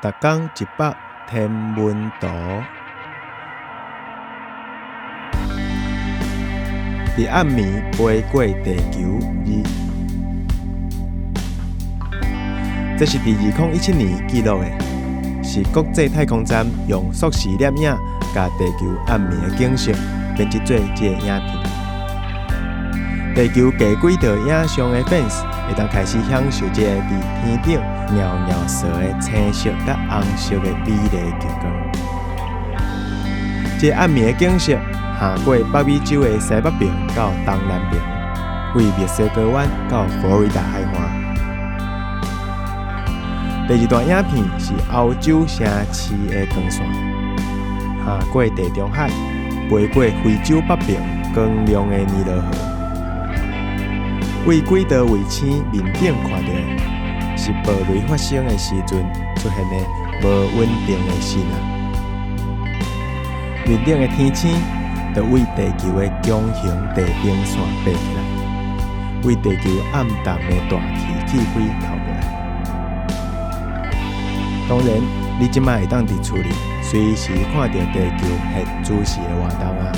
逐工一百天文图，伫暗暝飞过地球二。这是伫二零一七年记录的，是国际太空站用缩时摄影，甲地球暗暝的景色编辑做这个影片。地球低轨道影像的 fans 会当开始享受这个伫天顶袅袅色的青色甲红色的美丽极光。这暗暝的景色，行过北美洲的西北边到东南边，为密西哥湾到佛罗里达海岸。第二段影片是欧洲城市的光线，行过地中海，飞过非洲北边光亮的尼罗河。为几多卫星面顶看到，是暴雷发生的时阵出现的无稳定的星啊。面顶的天星，就为地球的中型地平线背起来，为地球暗淡的大气气体透过来。当然，你即摆会当伫厝里随时看到地球核子时的活动啊。